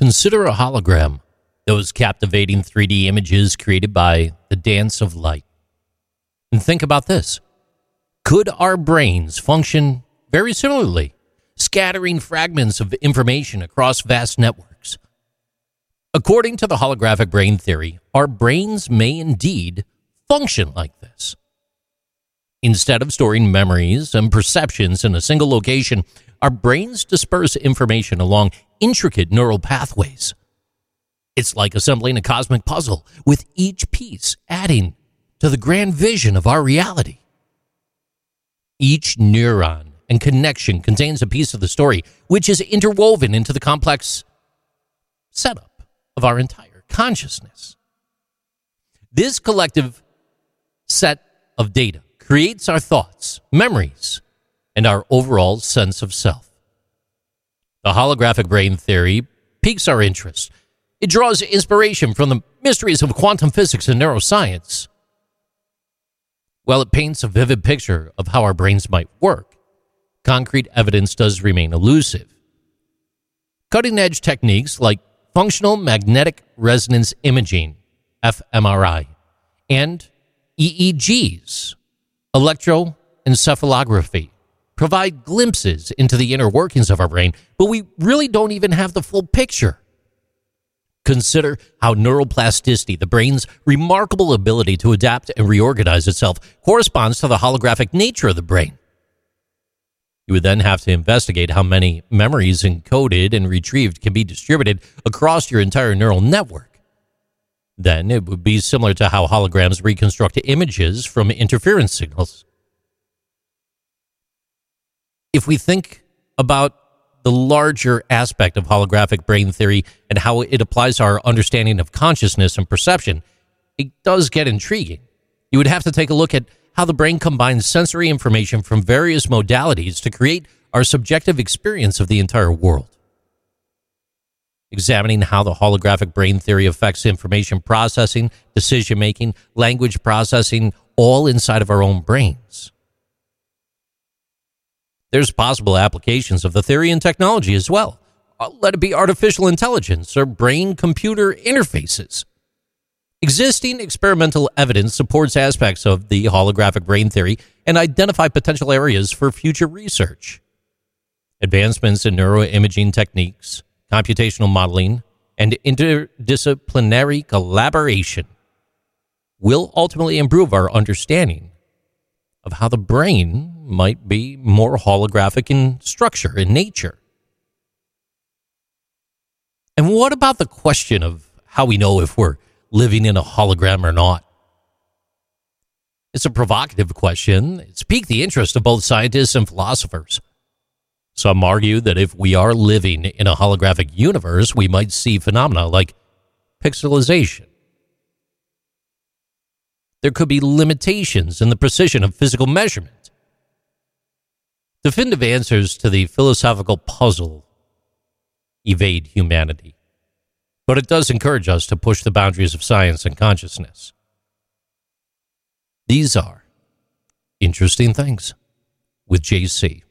Consider a hologram, those captivating 3D images created by the dance of light. And think about this could our brains function very similarly, scattering fragments of information across vast networks? According to the holographic brain theory, our brains may indeed function like this. Instead of storing memories and perceptions in a single location, our brains disperse information along intricate neural pathways. It's like assembling a cosmic puzzle, with each piece adding to the grand vision of our reality. Each neuron and connection contains a piece of the story, which is interwoven into the complex setup of our entire consciousness. This collective set of data creates our thoughts, memories, and our overall sense of self. The holographic brain theory piques our interest. It draws inspiration from the mysteries of quantum physics and neuroscience. While it paints a vivid picture of how our brains might work, concrete evidence does remain elusive. Cutting edge techniques like functional magnetic resonance imaging, fMRI, and EEGs, electroencephalography, provide glimpses into the inner workings of our brain, but we really don't even have the full picture. Consider how neuroplasticity, the brain's remarkable ability to adapt and reorganize itself, corresponds to the holographic nature of the brain. You would then have to investigate how many memories encoded and retrieved can be distributed across your entire neural network. Then it would be similar to how holograms reconstruct images from interference signals. If we think about the larger aspect of holographic brain theory and how it applies to our understanding of consciousness and perception, it does get intriguing. You would have to take a look at how the brain combines sensory information from various modalities to create our subjective experience of the entire world. Examining how the holographic brain theory affects information processing, decision making, language processing, all inside of our own brains. There's possible applications of the theory in technology as well. Uh, let it be artificial intelligence or brain computer interfaces. Existing experimental evidence supports aspects of the holographic brain theory and identify potential areas for future research. Advancements in neuroimaging techniques, computational modeling, and interdisciplinary collaboration will ultimately improve our understanding of how the brain might be more holographic in structure and nature. And what about the question of how we know if we're living in a hologram or not? It's a provocative question. It's piqued the interest of both scientists and philosophers. Some argue that if we are living in a holographic universe, we might see phenomena like pixelization. There could be limitations in the precision of physical measurement. Definitive answers to the philosophical puzzle evade humanity, but it does encourage us to push the boundaries of science and consciousness. These are interesting things with JC.